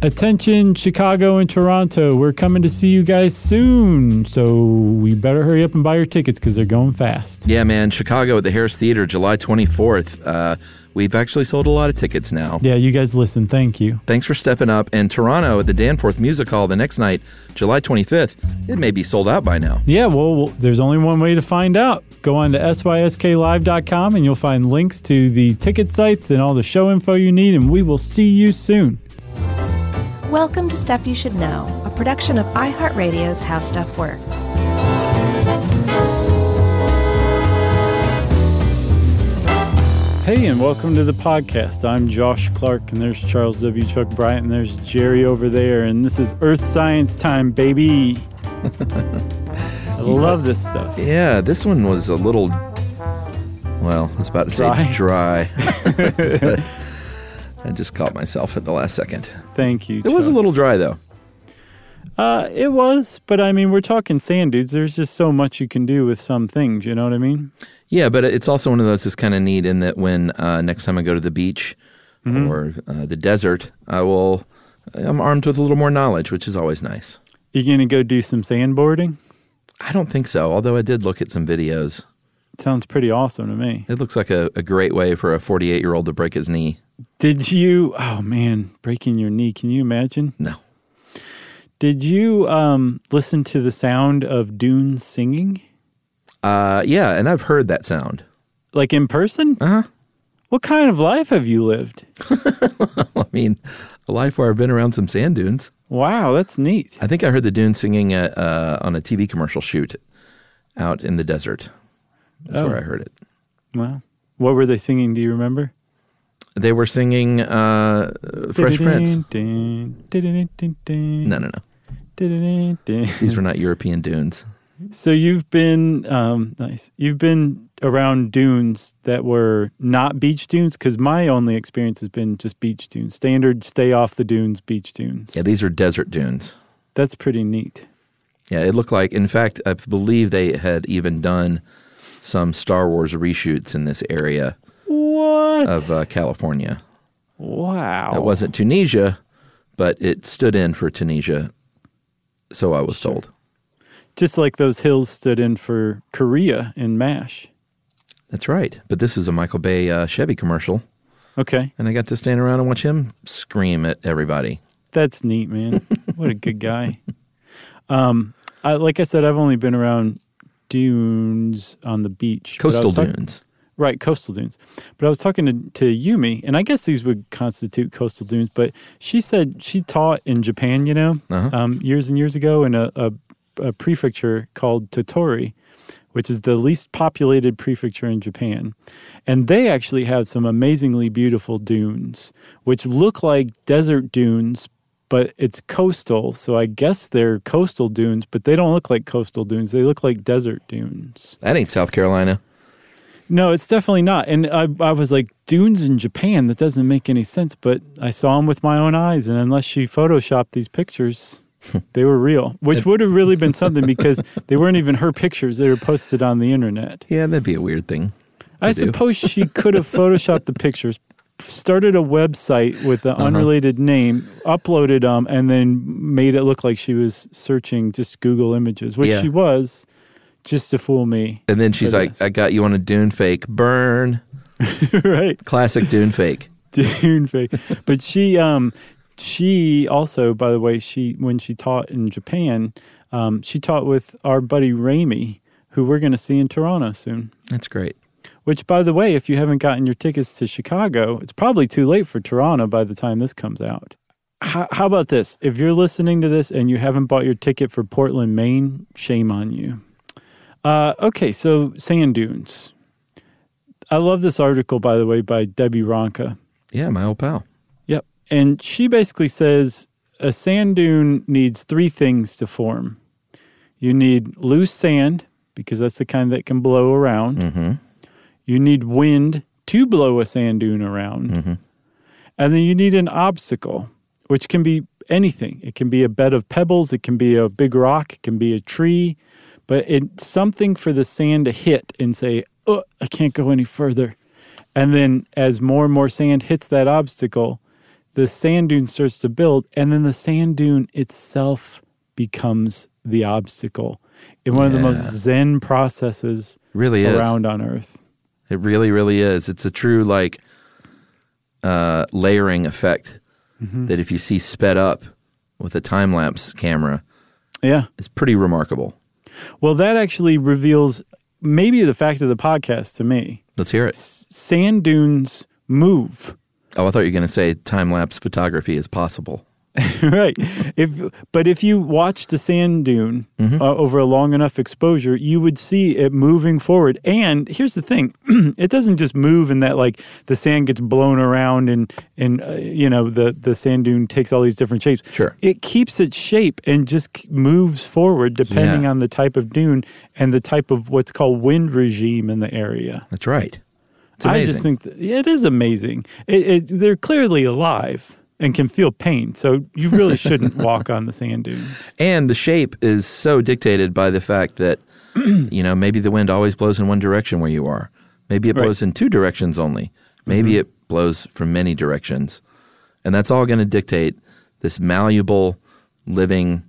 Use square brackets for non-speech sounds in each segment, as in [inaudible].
Attention, Chicago and Toronto. We're coming to see you guys soon. So we better hurry up and buy your tickets because they're going fast. Yeah, man. Chicago at the Harris Theater, July 24th. Uh, we've actually sold a lot of tickets now. Yeah, you guys listen. Thank you. Thanks for stepping up. And Toronto at the Danforth Music Hall the next night, July 25th. It may be sold out by now. Yeah, well, there's only one way to find out. Go on to sysklive.com and you'll find links to the ticket sites and all the show info you need, and we will see you soon. Welcome to Stuff You Should Know, a production of iHeartRadio's How Stuff Works. Hey, and welcome to the podcast. I'm Josh Clark, and there's Charles W. Chuck Bryant, and there's Jerry over there, and this is Earth Science Time, baby. [laughs] I love this stuff. Yeah, this one was a little, well, I was about to say dry. [laughs] [laughs] I just caught myself at the last second. Thank you. It was a little dry, though. Uh, it was, but I mean, we're talking sand dudes. There's just so much you can do with some things. You know what I mean? Yeah, but it's also one of those that's kind of neat in that when uh, next time I go to the beach Mm-hmm. or uh, the desert, I will. I'm armed with a little more knowledge, which is always nice. You gonna go do some sandboarding? I don't think so, although I did look at some videos. Sounds pretty awesome to me. It looks like a, a great way for a 48 year old to break his knee. Did you? Oh man, breaking your knee. Can you imagine? No. Did you um, listen to the sound of dunes singing, Uh, yeah, and I've heard that sound. like in person? Uh huh. What kind of life have you lived? [laughs] I mean, a life where I've been around some sand dunes. Wow, that's neat. I think I heard the dunes singing at, uh, on a TV commercial shoot out in the desert. That's Oh. where I heard it. Wow. What were they singing? Do you remember? They were singing uh, Fresh Prince. No, No, no. These were not European dunes. So you've been um, nice. You've been around dunes that were not beach dunes because my only experience has been just beach dunes, standard stay off the dunes beach dunes. Yeah, these are desert dunes. That's pretty neat. Yeah, it looked like, in fact, I believe they had even done some Star Wars reshoots in this area What? of uh, California. wow. It wasn't Tunisia, but it stood in for Tunisia, so I was told. just like those hills stood in for Korea in MASH. That's right. But this is a Michael Bay uh, Chevy commercial, Okay, and I got to stand around and watch him scream at everybody. that's neat, man. [laughs] what a good guy. Um, I, like I said, I've only been around dunes on the beach, but I was Coastal dunes. Right, coastal dunes. But I was talking to, to Yumi, and I guess these would constitute coastal dunes, but she said she taught in Japan, you know, Uh-huh. um, years and years ago in a, a, a prefecture called Tottori, which is the least populated prefecture in Japan. And they actually have some amazingly beautiful dunes, which look like desert dunes, but it's coastal. So I guess they're coastal dunes, but they don't look like coastal dunes. They look like desert dunes. That ain't South Carolina. No, it's definitely not. And I, I was like, dunes in Japan, that doesn't make any sense. But I saw them with my own eyes. And unless she photoshopped these pictures, [laughs] they were real, which would have really been something [laughs] because they weren't even her pictures. They were posted on the internet. Yeah, that'd be a weird thing. I do. suppose she [laughs] could have photoshopped the pictures, started a website with Uh-huh. an unrelated name, uploaded them, and then made it look like she was searching just Google images, which Yeah. she was, just to fool me. And then she's like, this. I got you on a dune fake. Burn. [laughs] right. Classic dune fake. [laughs] Dune fake. But she um she also, by the way, she when she taught in Japan, um, she taught with our buddy Ramy, who we're gonna see in Toronto soon. That's great. Which by the way, if you haven't gotten your tickets to Chicago, it's probably too late for Toronto by the time this comes out. How, how about this? If you're listening to this and you haven't bought your ticket for Portland, Maine, shame on you. Uh, okay, so sand dunes. I love this article, by the way, by Debbie Ronca. Yeah, my old pal. Yep. And she basically says a sand dune needs three things to form. You need loose sand, because that's the kind that can blow around. Mm-hmm. You need wind to blow a sand dune around. Mm-hmm. And then you need an obstacle, which can be anything. It can be a bed of pebbles, it can be a big rock, it can be a tree, but it's something for the sand to hit and say, oh, I can't go any further. And then as more and more sand hits that obstacle, the sand dune starts to build, and then the sand dune itself becomes the obstacle in one of the most zen processes really is. around on Earth. It really, really is. It's a true like uh, layering effect Mm-hmm. that if you see sped up with a time lapse camera, Yeah. it's pretty remarkable. Well, that actually reveals maybe the fact of the podcast to me. Let's hear it. S- Sand dunes move. Oh, I thought you were going to say time lapse photography is possible. [laughs] right. If but if you watch the sand dune Mm-hmm. uh, over a long enough exposure, you would see it moving forward. And here's the thing: [clears throat] it doesn't just move in that like the sand gets blown around and and uh, you know the the sand dune takes all these different shapes. Sure. It keeps its shape and just moves forward depending Yeah. on the type of dune and the type of what's called wind regime in the area. That's right. I just think that, yeah, it is amazing. It, it, they're clearly alive and can feel pain, so you really shouldn't [laughs] walk on the sand dunes. and the shape is so dictated by the fact that, [clears throat] you know, maybe the wind always blows in one direction where you are. Maybe it Right. blows in two directions only. Maybe mm-hmm. it blows from many directions. And that's all going to dictate this malleable, living,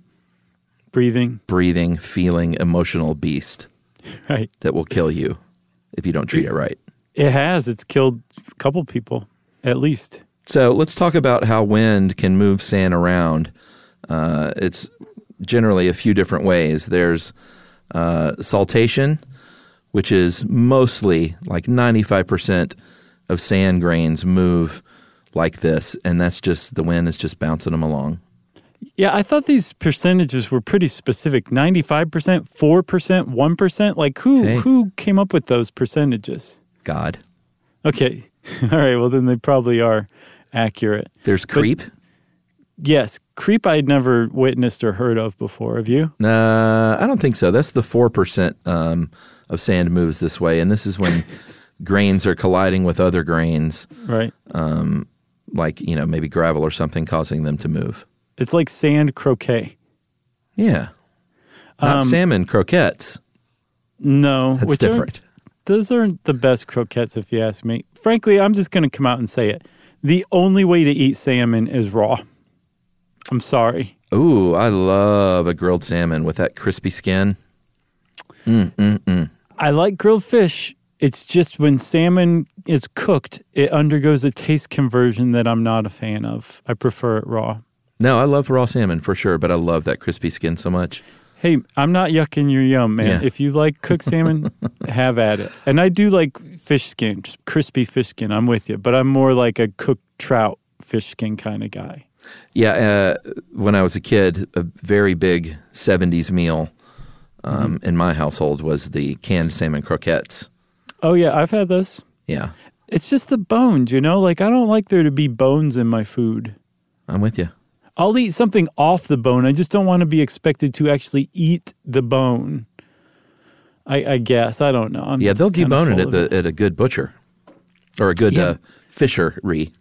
Breathing, breathing, feeling, emotional beast right? that will kill you if you don't treat it right. It has. It's killed a couple people, at least. So let's talk about how wind can move sand around. Uh, it's generally a few different ways. There's uh, saltation, which is mostly like 95% of sand grains move like this, and that's just the wind is just bouncing them along. Yeah, I thought these percentages were pretty specific. Ninety-five percent, four percent, one percent. Like who Hey. who came up with those percentages? God. Okay, [laughs] all right. Well, then they probably are accurate. There's creep. Yes, creep I'd never witnessed or heard of before. Have you? Uh, I don't think so. That's the 4% um, of sand moves this way, and this is when [laughs] grains are colliding with other grains. Right. like you know maybe gravel or something causing them to move. It's like sand croquet. Yeah, not salmon croquettes. No, That's different. those aren't the best croquettes, if you ask me. Frankly, I'm just going to come out and say it. The only way to eat salmon is raw. I'm sorry. Ooh, I love a grilled salmon with that crispy skin. Mm, mm, mm. I like grilled fish. It's just when salmon is cooked, it undergoes a taste conversion that I'm not a fan of. I prefer it raw. No, I love raw salmon for sure, but I love that crispy skin so much. Hey, I'm not yucking your yum, man. Yeah. If you like cooked salmon, [laughs] have at it. And I do like fish skin, just crispy fish skin. I'm with you, but I'm more like a cooked trout fish skin kind of guy. Yeah, uh, when I was a kid, a very big '70s meal um, in my household was the canned salmon croquettes. Oh yeah, I've had those. Yeah, It's just the bones, you know? Like I don't like there to be bones in my food. I'm with you. I'll eat something off the bone. I just don't want to be expected to actually eat the bone. I, I guess. I don't know. I'm Yeah, they'll debone it at the at a good butcher or a good Yeah. uh, fishery.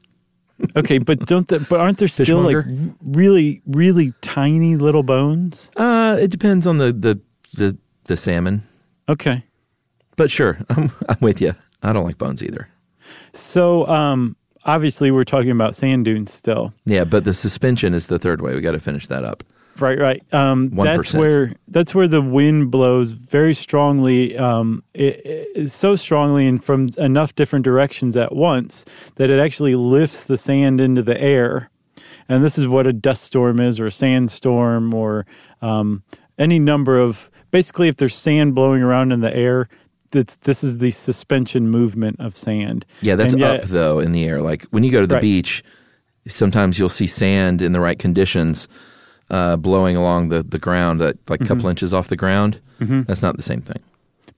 Okay, but don't the, but aren't there still like really really tiny little bones? Uh, it depends on the the the, the salmon. Okay. But sure, [laughs] I'm, I'm with you. I don't like bones either. So, um obviously we're talking about sand dunes still. Yeah, but the suspension is the third way. We got to finish that up. Right, right. Um, that's 1%. where that's where the wind blows very strongly, um, it, it, so strongly and from enough different directions at once that it actually lifts the sand into the air. And this is what a dust storm is, or a sandstorm, or um, any number of. Basically, if there's sand blowing around in the air, this is the suspension movement of sand. Yeah, that's And up though in the air. Like when you go to the Right. beach, sometimes you'll see sand in the right conditions uh, blowing along the, the ground, that like a couple Mm-hmm. inches off the ground. That's not the same thing.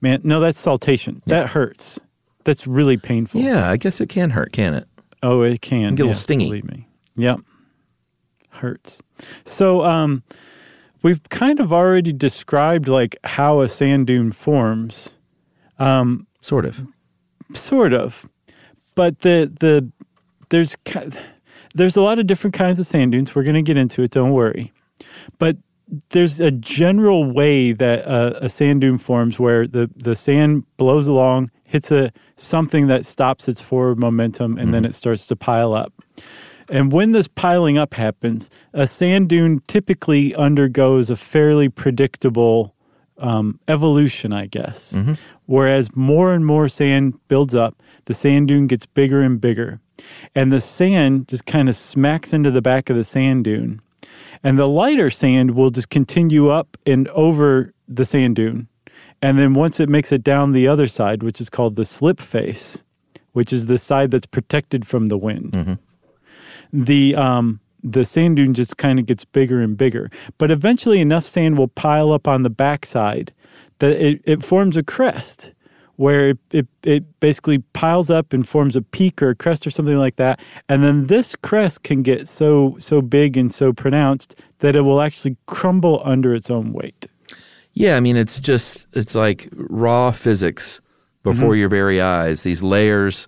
Man, no, that's saltation. That hurts. That's really painful. Yeah, I guess it can hurt, can it? Oh, it can. Get a little yeah, stingy. Believe me. Yep. Hurts. So, um, we've kind of already described like how a sand dune forms, Um, sort of. sort of, but the the there's there's a lot of different kinds of sand dunes. We're going to get into it. Don't worry, but there's a general way that a, a sand dune forms where the the sand blows along, hits a something that stops its forward momentum, and then mm-hmm. it starts to pile up. And when this piling up happens, a sand dune typically undergoes a fairly predictable um, evolution, I guess. Mm-hmm. Whereas more and more sand builds up, the sand dune gets bigger and bigger. And the sand just kind of smacks into the back of the sand dune. And the lighter sand will just continue up and over the sand dune. And then once it makes it down the other side, which is called the slip face, which is the side that's protected from the wind, the um, the sand dune just kind of gets bigger and bigger. But eventually, enough sand will pile up on the backside that it, it forms a crest where it, it, it basically piles up and forms a peak or a crest or something like that. And then this crest can get so so big and so pronounced that it will actually crumble under its own weight. Yeah, I mean it's just it's like raw physics before mm-hmm. your very eyes. These layers,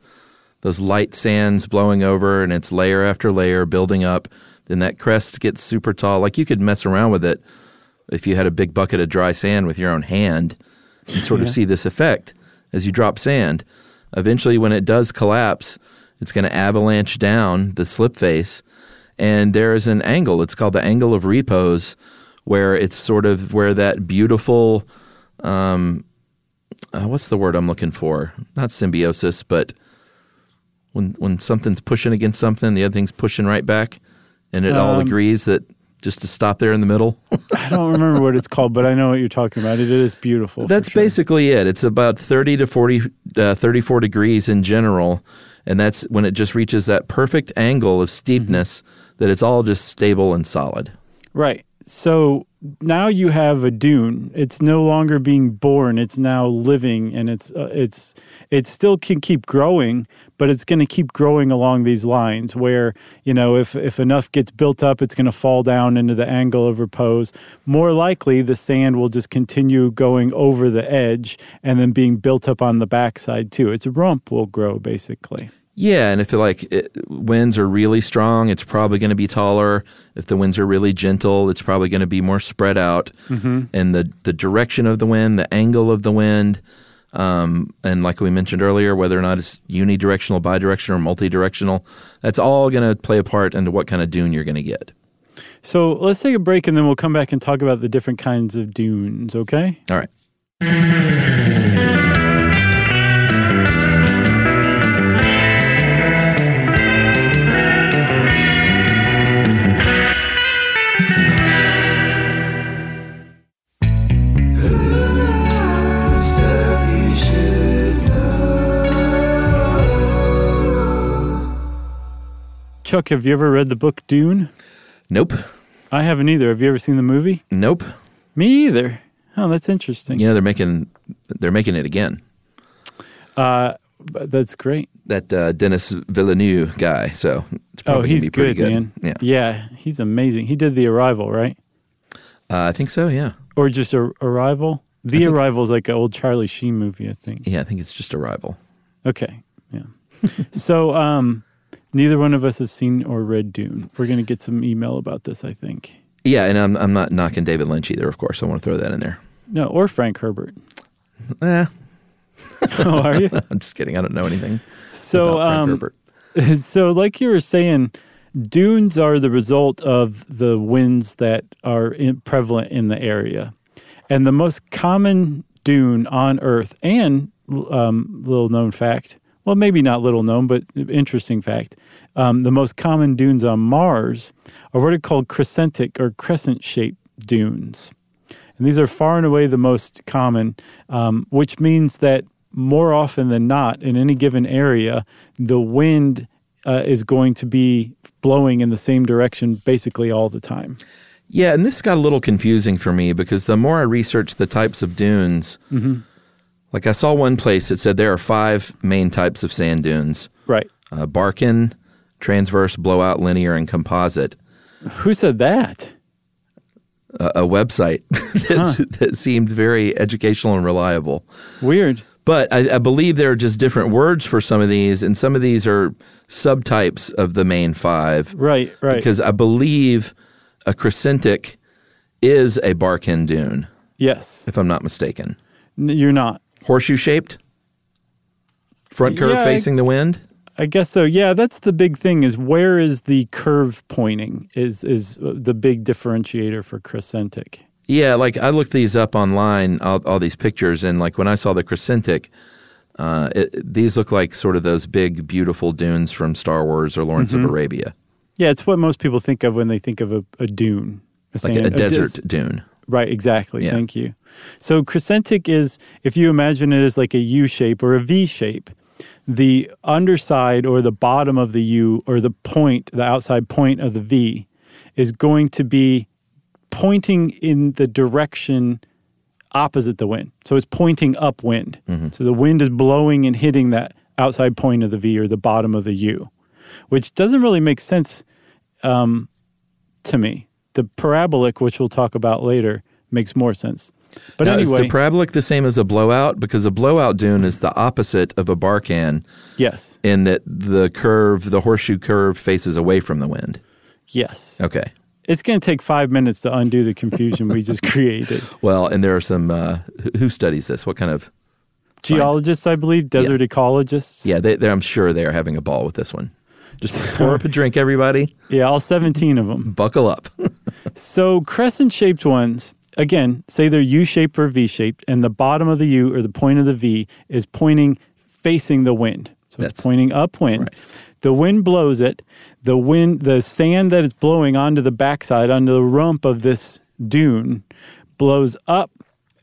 those light sands blowing over, and it's layer after layer building up. Then that crest gets super tall. Like you could mess around with it if you had a big bucket of dry sand with your own hand and sort of see this effect as you drop sand. Eventually, when it does collapse, it's going to avalanche down the slip face, and there is an angle. It's called the angle of repose, where it's sort of where that beautiful, um, uh, what's the word I'm looking for? Not symbiosis, but when when something's pushing against something, the other thing's pushing right back, and it all Um, agrees that just to stop there in the middle. [laughs] I don't remember what it's called, but I know what you're talking about. It is beautiful. That's sure. basically it. It's about 30 to 40, uh, 34 degrees in general. And that's when it just reaches that perfect angle of steepness that it's all just stable and solid. Right. So now you have a dune. It's no longer being born. It's now living, and it's uh, it's it still can keep growing, but it's going to keep growing along these lines. Where you know, if if enough gets built up, it's going to fall down into the angle of repose. More likely, the sand will just continue going over the edge and then being built up on the backside too. Its rump will grow basically. Yeah, and if it, like it, winds are really strong, it's probably going to be taller. If the winds are really gentle, it's probably going to be more spread out. Mm-hmm. And the the direction of the wind, the angle of the wind, um, and like we mentioned earlier, whether or not it's unidirectional, bidirectional, or multi-directional, that's all going to play a part into what kind of dune you're going to get. So let's take a break, and then we'll come back and talk about the different kinds of dunes. Okay. All right. Chuck, have you ever read the book Dune? Nope. I haven't either. Have you ever seen the movie? Nope. Me either. Oh, that's interesting. You know they're making they're making it again. Uh, but that's great. That uh, Denis Villeneuve guy. So it's Oh, probably gonna he's pretty good, man. Yeah, Yeah, he's amazing. He did The Arrival, right? uh, I think so. Yeah, Or just a, Arrival? The Arrival is like an old Charlie Sheen movie, I think. yeah. I think it's just Arrival. Okay, yeah. [laughs] so, um, neither one of us have seen or read Dune. We're gonna get some email about this, I think. Yeah, and I'm I'm not knocking David Lynch either. Of course, I want to throw that in there. No, or Frank Herbert. Eh, How [laughs] are you? [laughs] I'm just kidding. I don't know anything So, um, Herbert. [laughs] so like you were saying dunes are the result of the winds that are in, prevalent in the area and the most common dune on earth and um, little known fact well maybe not little known but interesting fact um, the most common dunes on mars are what are called crescentic or crescent shaped dunes and these are far and away the most common, um, which means that more often than not, in any given area, the wind uh, is going to be blowing in the same direction basically all the time. Yeah, and this got a little confusing for me because the more I researched the types of dunes, Mm-hmm. Like I saw one place that said there are five main types of sand dunes: Right. uh, Barchan, transverse, blowout, linear, and composite. Who said that? A, a website [laughs] that, that seemed very educational and reliable. Weird. But I, I believe there are just different words for some of these, and some of these are subtypes of the main five. Right, right. Because I believe a crescentic is a Barchan dune, yes, if I'm not mistaken. N- you're not. Horseshoe shaped, front curve Yeah, I- facing the wind. I guess so. Yeah, that's the big thing is where is the curve pointing is is uh, the big differentiator for crescentic. Yeah, like I looked these up online, all, all these pictures, and like when I saw the crescentic, uh, it, these look like sort of those big, beautiful dunes from Star Wars or Lawrence Mm-hmm. of Arabia, Yeah, it's what most people think of when they think of a, a dune. like a, sand- a desert dis- dune. Right, exactly. Yeah. Thank you. So crescentic is if you imagine it as like a U shape or a V shape, the underside or the bottom of the U or the point, the outside point of the V is going to be pointing in the direction opposite the wind. So it's pointing upwind. So the wind is blowing and hitting that outside point of the V or the bottom of the U, which doesn't really make sense um, to me. The parabolic, which we'll talk about later, makes more sense. But now, anyway, is the parabolic the same as a blowout? Because a blowout dune is the opposite of a barchan yes, in that the curve, the horseshoe curve, faces away from the wind. yes. Okay. It's going to take five minutes to undo the confusion we just [laughs] created. Well, and there are some uh, who- studies this. What kind of? Geologists, I believe, desert ecologists. Yeah, they, they, I'm sure they are having a ball with this one. Just [laughs] pour up a drink, everybody. Yeah, all 17 of them. Buckle up. [laughs] So crescent shaped ones, again, say they're U shaped or V shaped, and the bottom of the U or the point of the V is pointing facing the wind. So That's- it's pointing upwind. right. The wind blows it. The wind, the sand that it's blowing onto the backside, onto the rump of this dune, blows up.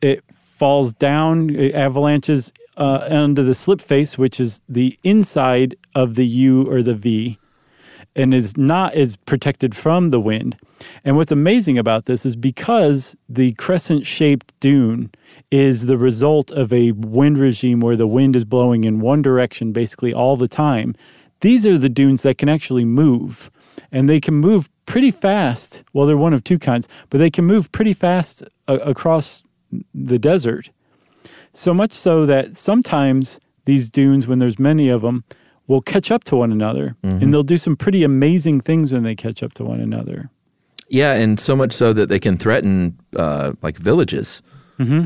It falls down, it avalanches uh, onto the slip face, which is the inside of the U or the V and is not as protected from the wind. And what's amazing about this is because the crescent shaped dune is the result of a wind regime where the wind is blowing in one direction basically all the time. These are the dunes that can actually move. And they can move pretty fast. Well, they're one of two kinds, but they can move pretty fast a- across the desert. So much so that sometimes these dunes, when there's many of them, will catch up to one another. And they'll do some pretty amazing things when they catch up to one another. Yeah, and so much so that they can threaten uh, like villages,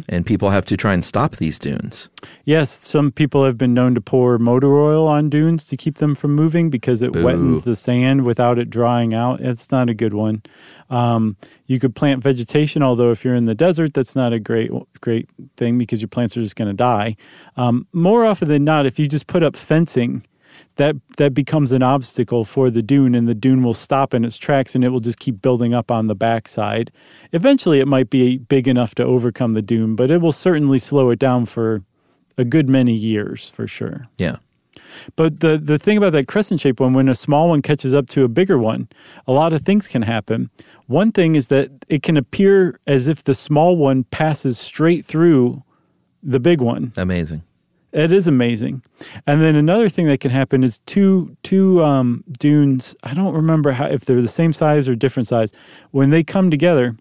and people have to try and stop these dunes. Yes, some people have been known to pour motor oil on dunes to keep them from moving because it Boo. wettens the sand without it drying out. It's not a good one. Um, you could plant vegetation, although if you're in the desert, that's not a great great thing because your plants are just going to die. Um, more often than not, if you just put up fencing, that that becomes an obstacle for the dune, and the dune will stop in its tracks, and it will just keep building up on the backside. Eventually, it might be big enough to overcome the dune, but it will certainly slow it down for a good many years for sure. Yeah. But the the thing about that crescent shape one, when a small one catches up to a bigger one, a lot of things can happen. One thing is that it can appear as if the small one passes straight through the big one. Amazing. It is amazing. And then another thing that can happen is two two um, dunes. I don't remember how if they're the same size or different size. When they come together,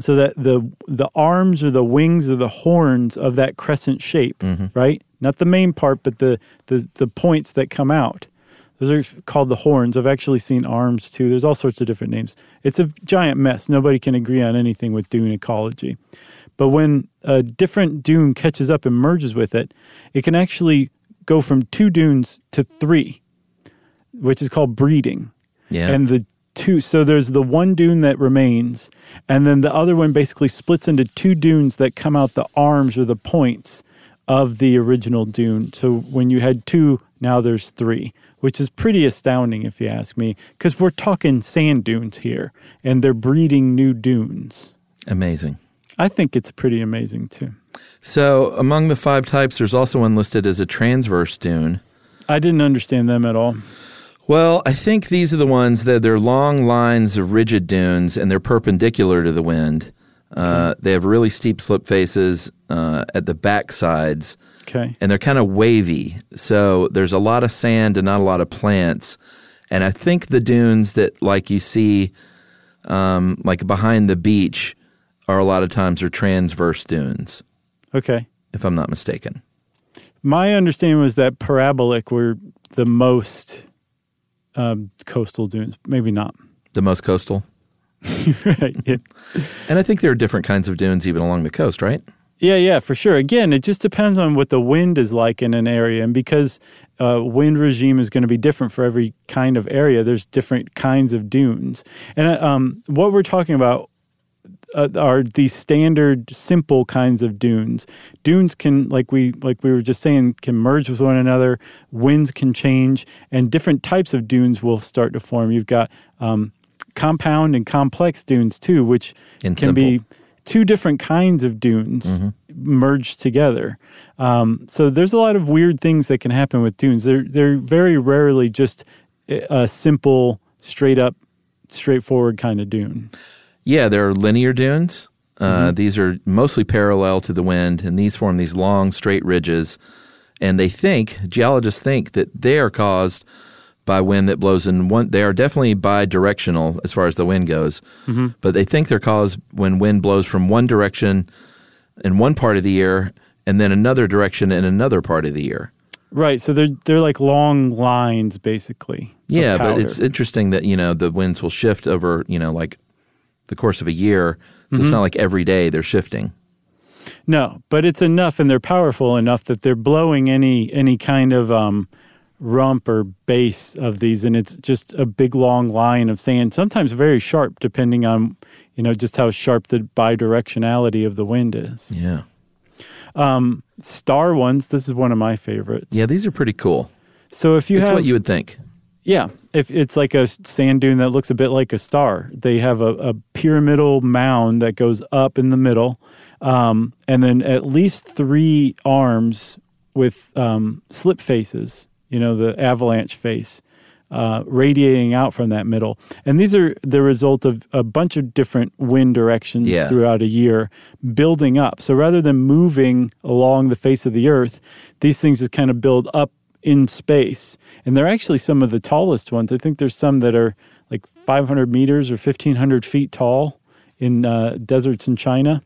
so that the the arms or the wings or the horns of that crescent shape, right? Not the main part, but the, the the points that come out. Those are called the horns. I've actually seen arms too. There's all sorts of different names. It's a giant mess. Nobody can agree on anything with dune ecology. But when a different dune catches up and merges with it, it can actually go from two dunes to three, which is called breeding. Yeah. And the two, so there's the one dune that remains, and then the other one basically splits into two dunes that come out the arms or the points of the original dune. So when you had two, now there's three, which is pretty astounding if you ask me, because we're talking sand dunes here, and they're breeding new dunes. Amazing. I think it's pretty amazing too. So, among the five types, there's also one listed as a transverse dune. I didn't understand them at all. Well, I think these are the ones that they're long lines of rigid dunes and they're perpendicular to the wind. Uh, they have really steep slip faces uh, at the back sides Okay. and they're kind of wavy. So there's a lot of sand and not a lot of plants. And I think the dunes that, like you see, um, like behind the beach, are a lot of times are transverse dunes, Okay. if I'm not mistaken. My understanding was that parabolic were the most um, coastal dunes. Maybe not. The most coastal. [laughs] right. Yeah. [laughs] And I think there are different kinds of dunes even along the coast, right? Yeah, yeah, for sure. Again, it just depends on what the wind is like in an area, and because uh, wind regime is going to be different for every kind of area, there's different kinds of dunes. And uh, um, what we're talking about uh, are these standard, simple kinds of dunes. Dunes can, like we like we were just saying, can merge with one another. Winds can change, and different types of dunes will start to form. You've got um, compound and complex dunes too, which And can be two different kinds of dunes Mm-hmm. merged together. Um, so there's a lot of weird things that can happen with dunes. They're they're very rarely just a a simple, straight up, straightforward kind of dune. Yeah, there are linear dunes. Uh, These are mostly parallel to the wind, and these form these long, straight ridges. And they think, geologists think, that they are caused by wind that blows in one. They are definitely bi-directional as far as the wind goes, but they think they're caused when wind blows from one direction in one part of the year and then another direction in another part of the year. Right. So they're they're like long lines, basically. Yeah, but it's interesting that you know the winds will shift over you know like the course of a year. So it's not like every day they're shifting. No, but it's enough, and they're powerful enough that they're blowing any any kind of um, rump or base of these, and it's just a big long line of sand. Sometimes very sharp, depending on you know just how sharp the bidirectionality of the wind is. Yeah, Um, Star ones. This is one of my favorites. yeah, these are pretty cool. So if you That's have what you would think. Yeah, if it's like a sand dune that looks a bit like a star, they have a, a pyramidal mound that goes up in the middle, um, and then at least three arms with um, slip faces. You know, the avalanche face uh, radiating out from that middle, and these are the result of a bunch of different wind directions Yeah. throughout a year building up. So rather than moving along the face of the earth, these things just kind of build up in space. And they're actually some of the tallest ones. I think there's some that are like 500 meters or 1,500 feet tall in uh, deserts in China,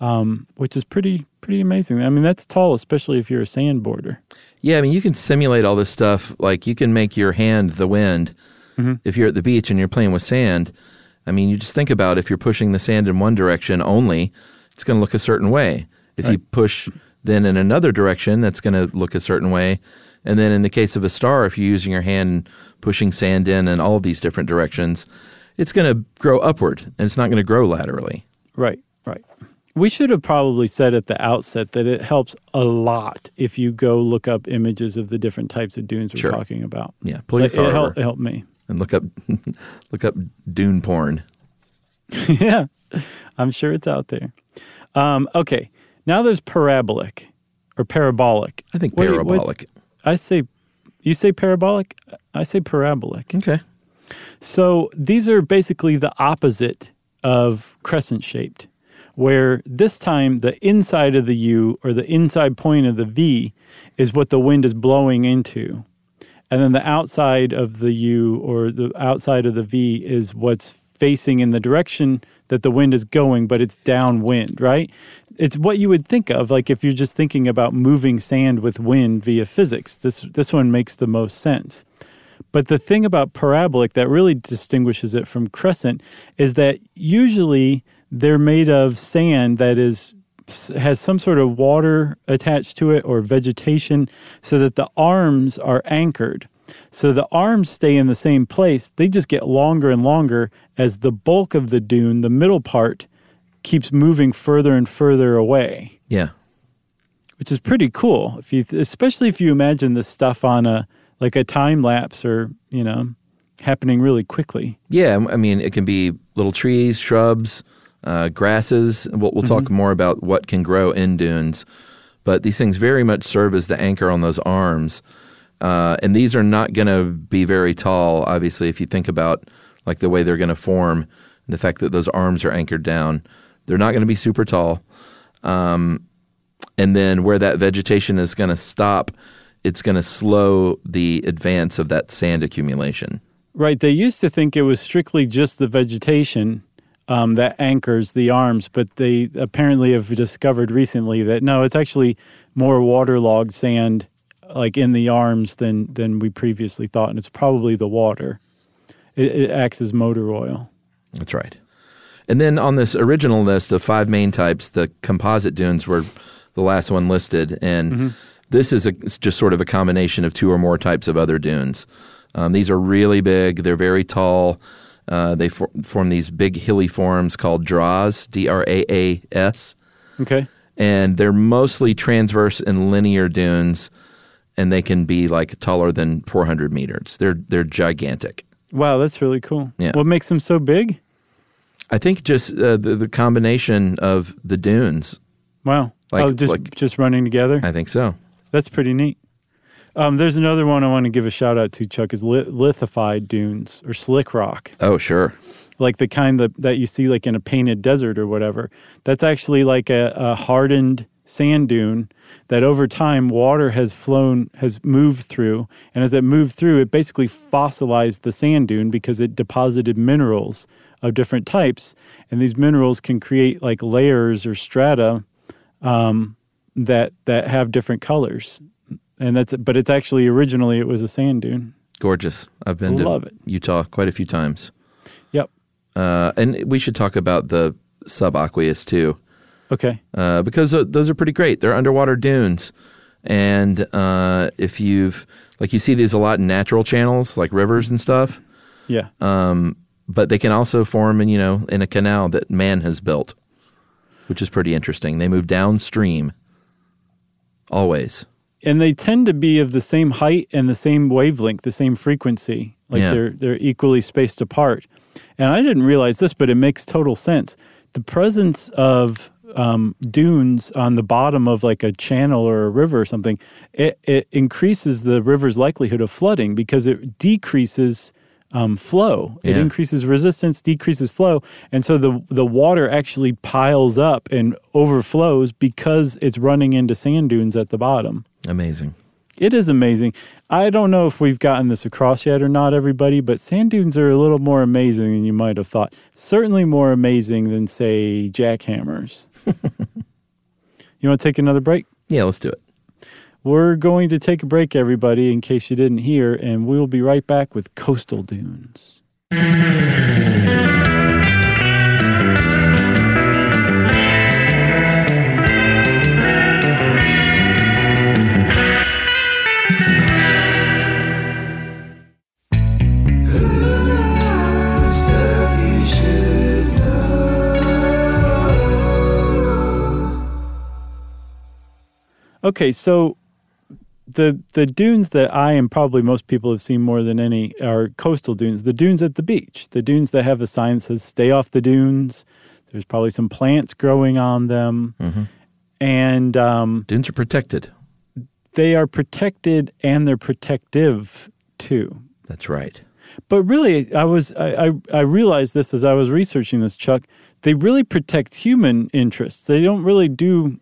um, which is pretty pretty amazing. I mean, that's tall, especially if you're a sandboarder. Yeah, I mean, you can simulate all this stuff. Like you can make your hand the wind. If you're at the beach and you're playing with sand, I mean, you just think about if you're pushing the sand in one direction only, it's going to look a certain way. If you push then in another direction, that's going to look a certain way. And then in the case of a star, if you're using your hand and pushing sand in in all these different directions, it's going to grow upward and it's not going to grow laterally. Right, right. We should have probably said at the outset that it helps a lot if you go look up images of the different types of dunes we're Sure. talking about. Yeah, pull your It, phone it, helped, it helped me. and look up [laughs] look up dune porn. [laughs] yeah, I'm sure it's out there. Um, okay, now there's parabolic or parabolic. I think What what- parabolic. I say, you say parabolic. I say parabolic. Okay. So these are basically the opposite of crescent shaped, where this time the inside of the U or the inside point of the V is what the wind is blowing into. And then the outside of the U or the outside of the V is what's facing in the direction that the wind is going, but it's downwind, right? It's what you would think of, like if you're just thinking about moving sand with wind via physics. This this one makes the most sense. But the thing about parabolic that really distinguishes it from crescent is that usually they're made of sand that is has some sort of water attached to it or vegetation so that the arms are anchored. So the arms stay in the same place. They just get longer and longer as the bulk of the dune, the middle part, keeps moving further and further away Yeah. which is pretty cool. If you, especially if you imagine this stuff on a like a time lapse or you know happening really quickly. Yeah, I mean, it can be little trees, shrubs, uh, grasses. We'll, we'll talk more about what can grow in dunes, but these things very much serve as the anchor on those arms. Uh, and these are not going to be very tall, obviously, if you think about like the way they're going to form, the fact that those arms are anchored down. They're not going to be super tall. Um, and then where that vegetation is going to stop, it's going to slow the advance of that sand accumulation. Right. They used to think it was strictly just the vegetation um, that anchors the arms, but they apparently have discovered recently that no, it's actually more waterlogged sand like in the arms than than we previously thought, and it's probably the water. It, it acts as motor oil. That's right. And then on this original list of five main types, the composite dunes were the last one listed, and this is a, just sort of a combination of two or more types of other dunes. Um, these are really big. They're very tall. Uh, they for, form these big hilly forms called draas, D R A A S, Okay. and they're mostly transverse and linear dunes, and they can be like taller than 400 meters. They're they're gigantic. Wow, that's really cool. Yeah. What makes them so big? I think just uh, the, the combination of the dunes. Wow. Like- oh, just like- just running together. I think so. That's pretty neat. Um, there's another one I want to give a shout out to, Chuck, is li- lithified dunes or slick rock, Oh, sure. like the kind that, that you see like in a painted desert or whatever. That's actually like a, a hardened sand dune that over time water has flown, has moved through. And as it moved through, it basically fossilized the sand dune because it deposited minerals of different types. And these minerals can create like layers or strata um, that that have different colors. And that's but it's actually originally it was a sand dune. Gorgeous. I've been Love to it. Utah quite a few times. Yep. Uh, and we should talk about the subaqueous too, Okay. uh, because those are pretty great. They're underwater dunes, and uh, if you've like you see these a lot in natural channels like rivers and stuff, Yeah. um, but they can also form in you know in a canal that man has built, which is pretty interesting. They move downstream. Always. and they tend to be of the same height and the same wavelength, the same frequency. Like Yeah. they're they're equally spaced apart. And I didn't realize this, but it makes total sense. The presence of um, dunes on the bottom of like a channel or a river or something, it, it increases the river's likelihood of flooding because it decreases um, flow. It increases resistance, decreases flow, and so the the water actually piles up and overflows because it's running into sand dunes at the bottom. Amazing. It is amazing. I don't know if we've gotten this across yet or not, everybody, but sand dunes are a little more amazing than you might have thought. Certainly more amazing than, say, jackhammers. [laughs] you want to take another break? Yeah, let's do it. We're going to take a break, everybody, in case you didn't hear, and we'll be right back with coastal dunes. Okay, so the the dunes that I and probably most people have seen more than any are coastal dunes. The dunes at the beach, the dunes that have a sign that says "Stay off the dunes." There's probably some plants growing on them, and um, Dunes are protected. they are protected and they're protective too. That's right. But really, I was I, I, I realized this as I was researching this, Chuck. They really protect human interests. They don't really do.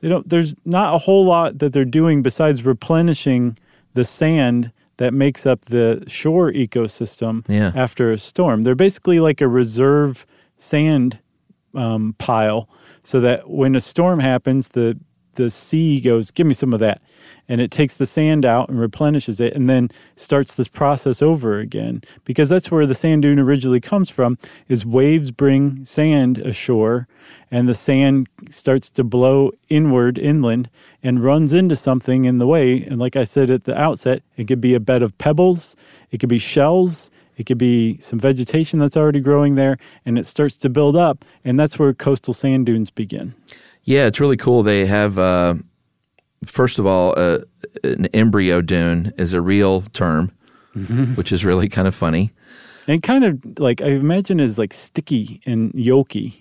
They don't. There's not a whole lot that they're doing besides replenishing the sand that makes up the shore ecosystem Yeah. after a storm. They're basically like a reserve sand um, pile, so that when a storm happens, the the sea goes, "Give me some of that," and it takes the sand out and replenishes it, and then starts this process over again. Because that's where the sand dune originally comes from. Is waves bring sand ashore, and the sand starts to blow inward, inland, and runs into something in the way. And like I said at the outset, it could be a bed of pebbles, it could be shells, it could be some vegetation that's already growing there, and it starts to build up, and that's where coastal sand dunes begin. Yeah, it's really cool. They have, uh, first of all, uh, an embryo dune is a real term, which is really kind of funny. And kind of like I imagine is like sticky and yolky.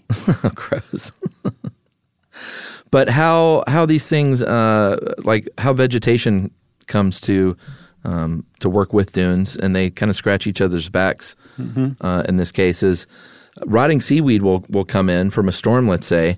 [laughs] Gross. [laughs] but how how these things, uh, like how vegetation comes to um, to work with dunes, and they kind of scratch each other's backs. Uh, in this case, is rotting seaweed will will come in from a storm, let's say,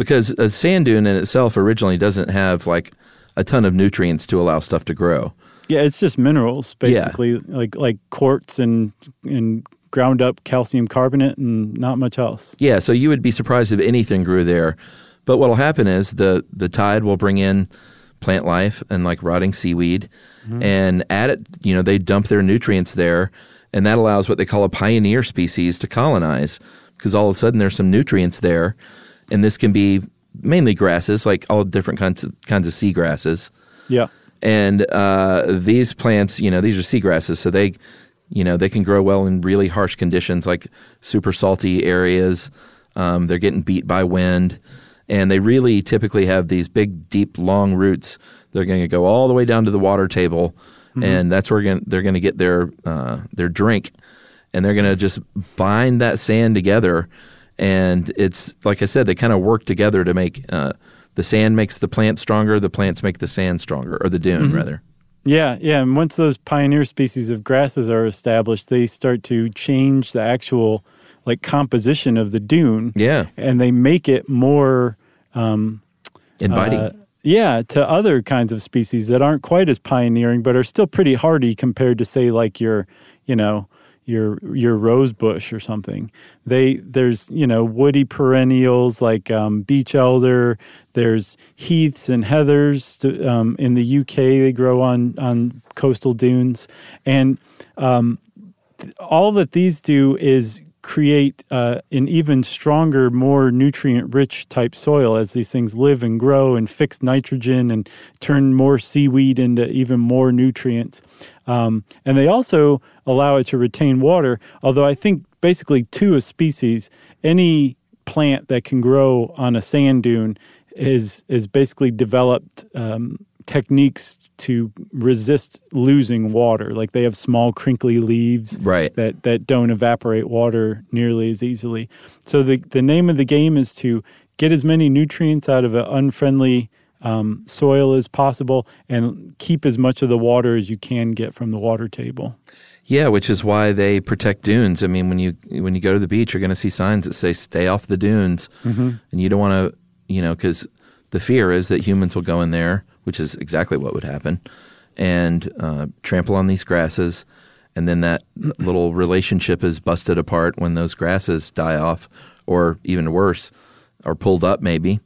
because a sand dune in itself originally doesn't have like a ton of nutrients to allow stuff to grow. Yeah, it's just minerals basically, like like quartz and and ground up calcium carbonate and not much else. Yeah, so you would be surprised if anything grew there. But what'll happen is the the tide will bring in plant life and like rotting seaweed mm-hmm. and add it, you know, they dump their nutrients there and that allows what they call a pioneer species to colonize because all of a sudden there's some nutrients there, and this can be mainly grasses, like all different kinds of, kinds of sea grasses. Yeah. And uh, these plants, you know, these are seagrasses, so they, you know, they can grow well in really harsh conditions, like super salty areas. Um, they're getting beat by wind, and they really typically have these big, deep, long roots. They're going to go all the way down to the water table, and that's where gonna, they're going to get their uh, their drink, and they're going to just bind that sand together. And it's like I said, they kind of work together to make uh, the sand makes the plant stronger, the plants make the sand stronger, or the dune rather. Yeah, yeah. And once those pioneer species of grasses are established, they start to change the actual like composition of the dune. Yeah, And they make it more inviting. uh, yeah, to other kinds of species that aren't quite as pioneering, but are still pretty hardy compared to say like your, you know, your your rose bush or something. They there's you know woody perennials like um, beach elder. There's heaths and heathers to, um, in the UK. They grow on on coastal dunes, and all that these do is create uh, an even stronger, more nutrient rich type soil as these things live and grow and fix nitrogen and turn more seaweed into even more nutrients. Um, and they also allow it to retain water, although I think basically to a species, any plant that can grow on a sand dune is is basically developed um, techniques to resist losing water. Like they have small crinkly leaves Right. that that don't evaporate water nearly as easily. So the the name of the game is to get as many nutrients out of an unfriendly um, soil as possible and keep as much of the water as you can get from the water table. Yeah, which is why they protect dunes. I mean, when you when you go to the beach, you're going to see signs that say "Stay off the dunes," and you don't want to, you know, because the fear is that humans will go in there, which is exactly what would happen, and uh, trample on these grasses, and then that [clears throat] little relationship is busted apart when those grasses die off, or even worse, are pulled up maybe,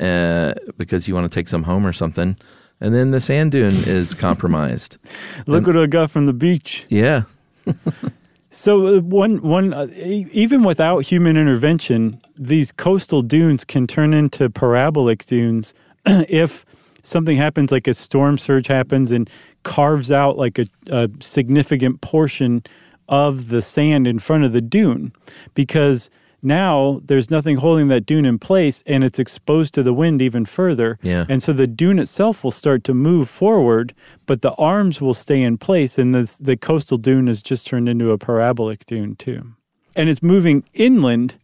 uh, because you want to take some home or something, and then the sand dune [laughs] is compromised. Look what I got from the beach. Yeah, [laughs] So uh, one one uh, even without human intervention, these coastal dunes can turn into parabolic dunes [clears throat] if something happens, like a storm surge happens and carves out like a, a significant portion of the sand in front of the dune, because now there's nothing holding that dune in place and it's exposed to the wind even further. Yeah. And so the dune itself will start to move forward, but the arms will stay in place, and the, the coastal dune is just turned into a parabolic dune, too. And it's moving inland,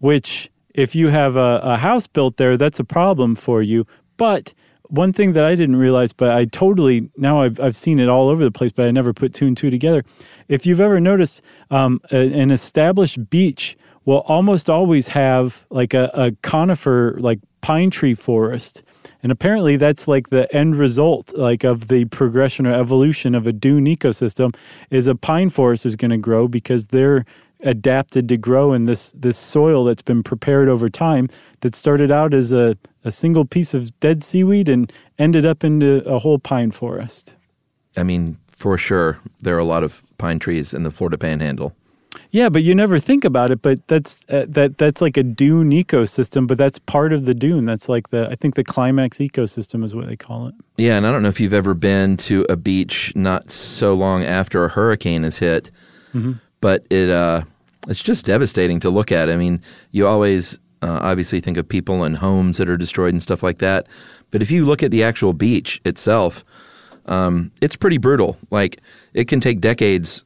which, if you have a, a house built there, that's a problem for you. But one thing that I didn't realize, but I totally, now I've, I've seen it all over the place, but I never put two and two together. If you've ever noticed, um, a, an established beach will almost always have like a, a conifer, like pine tree forest. And apparently that's like the end result like of the progression or evolution of a dune ecosystem is a pine forest is going to grow because they're adapted to grow in this this soil that's been prepared over time that started out as a, a single piece of dead seaweed and ended up into a whole pine forest. I mean, for sure, there are a lot of pine trees in the Florida Panhandle. Yeah, but you never think about it. But that's uh, that that's like a dune ecosystem. But that's part of the dune. That's like the I think the climax ecosystem is what they call it. Yeah, and I don't know if you've ever been to a beach not so long after a hurricane has hit, but it uh, it's just devastating to look at. I mean, you always uh, obviously think of people and homes that are destroyed and stuff like that, but if you look at the actual beach itself, um, it's pretty brutal. Like it can take decades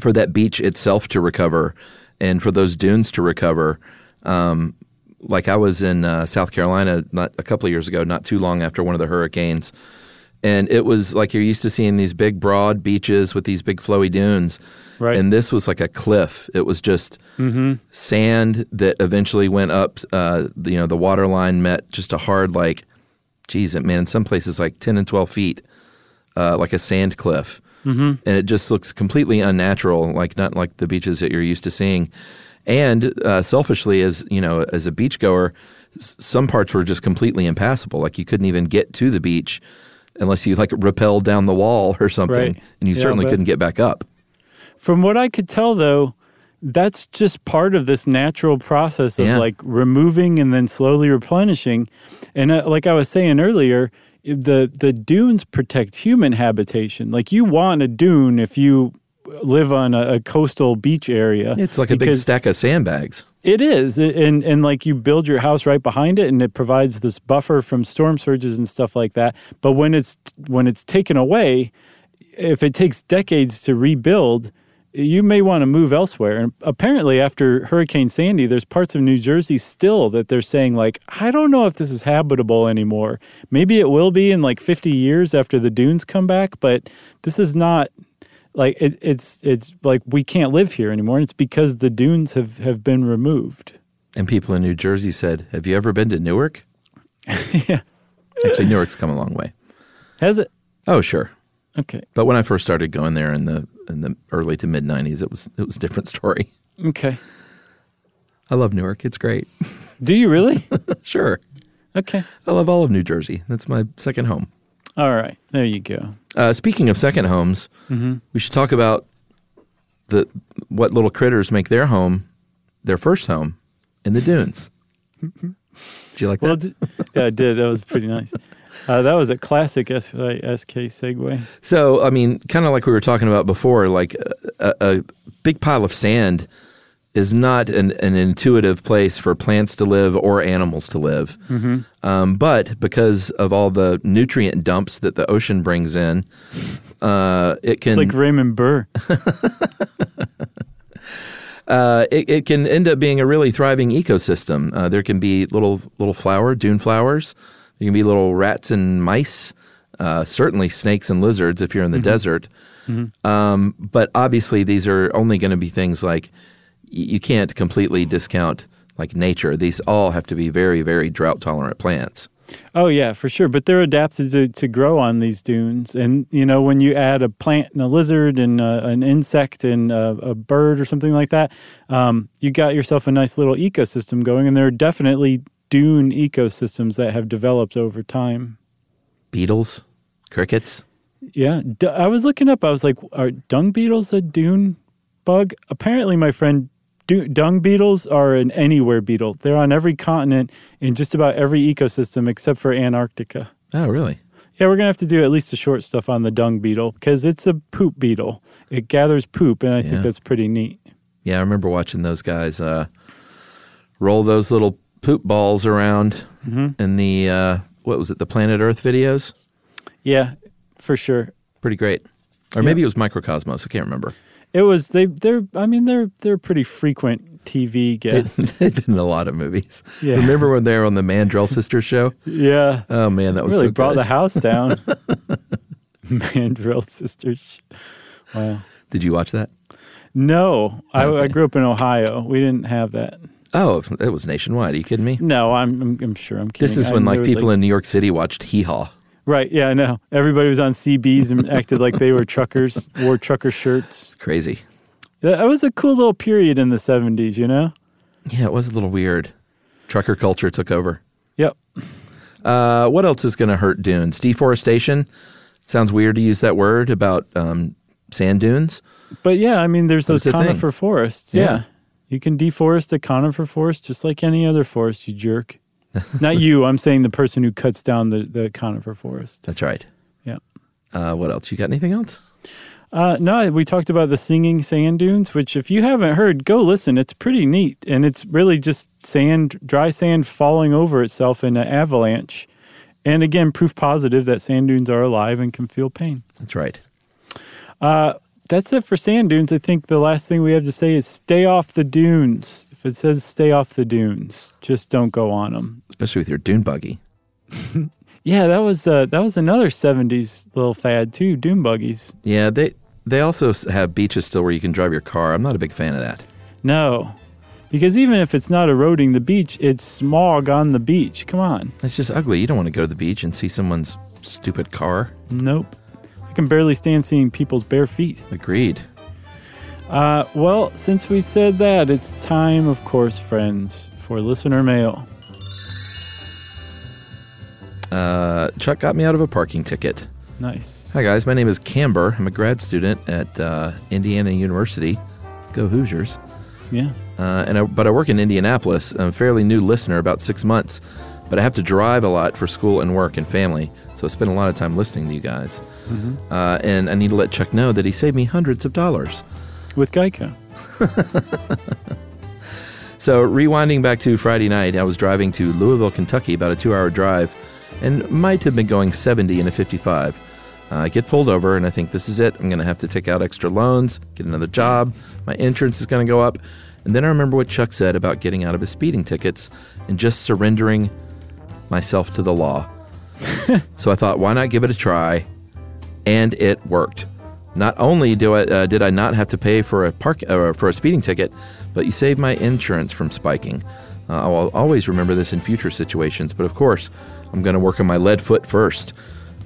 for that beach itself to recover and for those dunes to recover. Um, like I was in uh, South Carolina not a couple of years ago, not too long after one of the hurricanes, and it was like you're used to seeing these big, broad beaches with these big, flowy dunes, Right. and this was like a cliff. It was just sand that eventually went up. Uh, you know, the water line met just a hard, like, geez, it man, in some places like ten and twelve feet, uh, like a sand cliff, mm-hmm. and it just looks completely unnatural, like not like the beaches that you're used to seeing. And uh, selfishly, as you know, as a beachgoer, s- some parts were just completely impassable. Like you couldn't even get to the beach unless you like rappelled down the wall or something, Right. and you Yeah, certainly couldn't get back up. From what I could tell, though, that's just part of this natural process of Yeah. like removing and then slowly replenishing. And uh, like I was saying earlier, the the dunes protect human habitation. Like you want a dune if you live on a, a coastal beach area. It's like a big stack of sandbags. It is, and and like you build your house right behind it, and it provides this buffer from storm surges and stuff like that. But when it's when it's taken away, if it takes decades to rebuild, you may want to move elsewhere. And apparently, after Hurricane Sandy, there's parts of New Jersey still that they're saying like, I don't know if this is habitable anymore. Maybe it will be in like 50 years after the dunes come back, but this is not like it, it's it's like we can't live here anymore and it's because the dunes have have been removed And people in New Jersey said, Have you ever been to Newark? [laughs] yeah Actually, Newark's come a long way. has it Oh, sure. okay But when I first started going there in the in the early to mid '90s, it was it was a different story. okay I love Newark. It's great. do you really [laughs] sure, okay I love all of New Jersey. That's my second home. All right there you go. Uh, speaking of second homes, we should talk about the what little critters make their home their first home in the dunes. [laughs] Do you like well that? yeah i did. That was pretty nice. Uh, that was a classic sk segue So, I mean, kind of like we were talking about before, like a, a, a big pile of sand is not an, an intuitive place for plants to live or animals to live. Um, but because of all the nutrient dumps that the ocean brings in, uh, it can it's like raymond burr [laughs] uh, it, it can end up being a really thriving ecosystem. Uh, there can be little little flower, dune flowers. There can be little rats and mice. Uh, certainly snakes and lizards if you're in the desert. Um, but obviously, these are only going to be things like you can't completely discount like nature. These all have to be very, very drought tolerant plants. Oh yeah, for sure. But they're adapted to, to grow on these dunes, and you know when you add a plant and a lizard and uh, an insect and a, a bird or something like that, um, you got yourself a nice little ecosystem going. And there are definitely dune ecosystems that have developed over time. Beetles, crickets. Yeah, I was looking up. I was like, are dung beetles a dune bug? Apparently, my friend, du- dung beetles are an anywhere beetle. They're on every continent in just about every ecosystem except for Antarctica. Oh, really? Yeah, we're gonna have to do at least a short stuff on the dung beetle because it's a poop beetle. It gathers poop, and I Yeah. think that's pretty neat. Yeah, I remember watching those guys uh, roll those little poop balls around in the uh, what was it, the Planet Earth videos? Yeah, for sure. Pretty great. Or maybe it was Microcosmos. I can't remember. It was they. They're. I mean, they're they're pretty frequent TV [laughs] guests. They've been in a lot of movies. Yeah. Remember when they were on the Mandrell Sisters show? yeah, Oh man, that was really so brought good. the house down. [laughs] Mandrill sisters. Wow. Did you watch that? No, I, Okay. I grew up in Ohio. We didn't have that. Oh, it was nationwide. Are you kidding me? No, I'm. I'm, I'm sure. I'm kidding. This is when like people in New York City watched Hee Haw. Right. Yeah, I know. Everybody was on CBs and acted like they were truckers, wore trucker shirts. Crazy. That was a cool little period in the 70s, you know? Yeah, it was a little weird. Trucker culture took over. Yep. Uh, what else is going to hurt dunes? Deforestation. Sounds weird to use that word about um, sand dunes. But yeah, I mean, there's those It's conifer forests. Yeah. Yeah. You can deforest a conifer forest just like any other forest, you jerk. [laughs] Not you. I'm saying the person who cuts down the, the conifer forest. That's right. Yeah. Uh, what else? You got anything else? Uh, no, we talked about the singing sand dunes, which if you haven't heard, go listen. It's pretty neat, and it's really just sand, dry sand falling over itself in an avalanche. And again, proof positive that sand dunes are alive and can feel pain. That's right. That's it for sand dunes. I think the last thing we have to say is stay off the dunes. It says stay off the dunes, just don't go on them. Especially with your dune buggy. [laughs] Yeah, that was uh, that was another '70s little fad too. Dune buggies. Yeah, they they also have beaches still where you can drive your car. I'm not a big fan of that. No, because even if it's not eroding the beach, it's smog on the beach. Come on. It's just ugly. You don't want to go to the beach and see someone's stupid car. Nope. I can barely stand seeing people's bare feet. Agreed. Uh, well, since we said that, it's time, of course, friends, for listener mail. Uh, Chuck got me out of a parking ticket. Nice. Hi guys, my name is Camber. I'm a grad student at uh, Indiana University. Go Hoosiers. Yeah. Uh, and I, but I work in Indianapolis. I'm a fairly new listener, about six months, but I have to drive a lot for school and work and family. So I spend a lot of time listening to you guys. Uh, and I need to let Chuck know that he saved me hundreds of dollars. With Geico. [laughs] So, rewinding back to Friday night, I was driving to Louisville, Kentucky, about a two hour drive, and might have been going 70 in a 55. Uh, I get pulled over, and I think this is it. I'm going to have to take out extra loans, get another job. My insurance is going to go up. And then I remember what Chuck said about getting out of his speeding tickets and just surrendering myself to the law. [laughs] so I thought, why not give it a try? And it worked. Not only do I, uh, did I not have to pay for a park uh, for a speeding ticket, but you saved my insurance from spiking. Uh, I'll always remember this in future situations, but of course, I'm going to work on my lead foot first.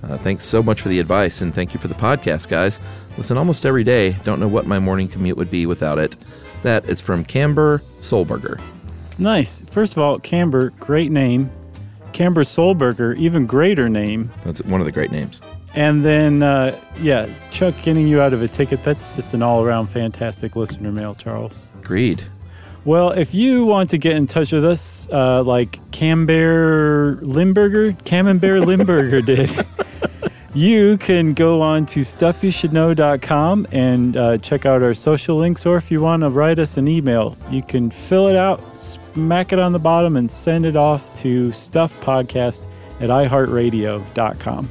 Uh, thanks so much for the advice, and thank you for the podcast, guys. Listen almost every day. Don't know what my morning commute would be without it. That is from Camber Solberger. Nice. First of all, Camber, great name. Camber Solberger, even greater name. That's one of the great names. And then, uh, yeah, Chuck getting you out of a ticket. That's just an all around fantastic listener mail, Charles. Agreed. Well, if you want to get in touch with us, uh, like Camber Limburger, Camembert Limburger [laughs] did, you can go on to stuffyoushouldknow.com and uh, check out our social links. Or if you want to write us an email, you can fill it out, smack it on the bottom, and send it off to stuffpodcast at iheartradio.com.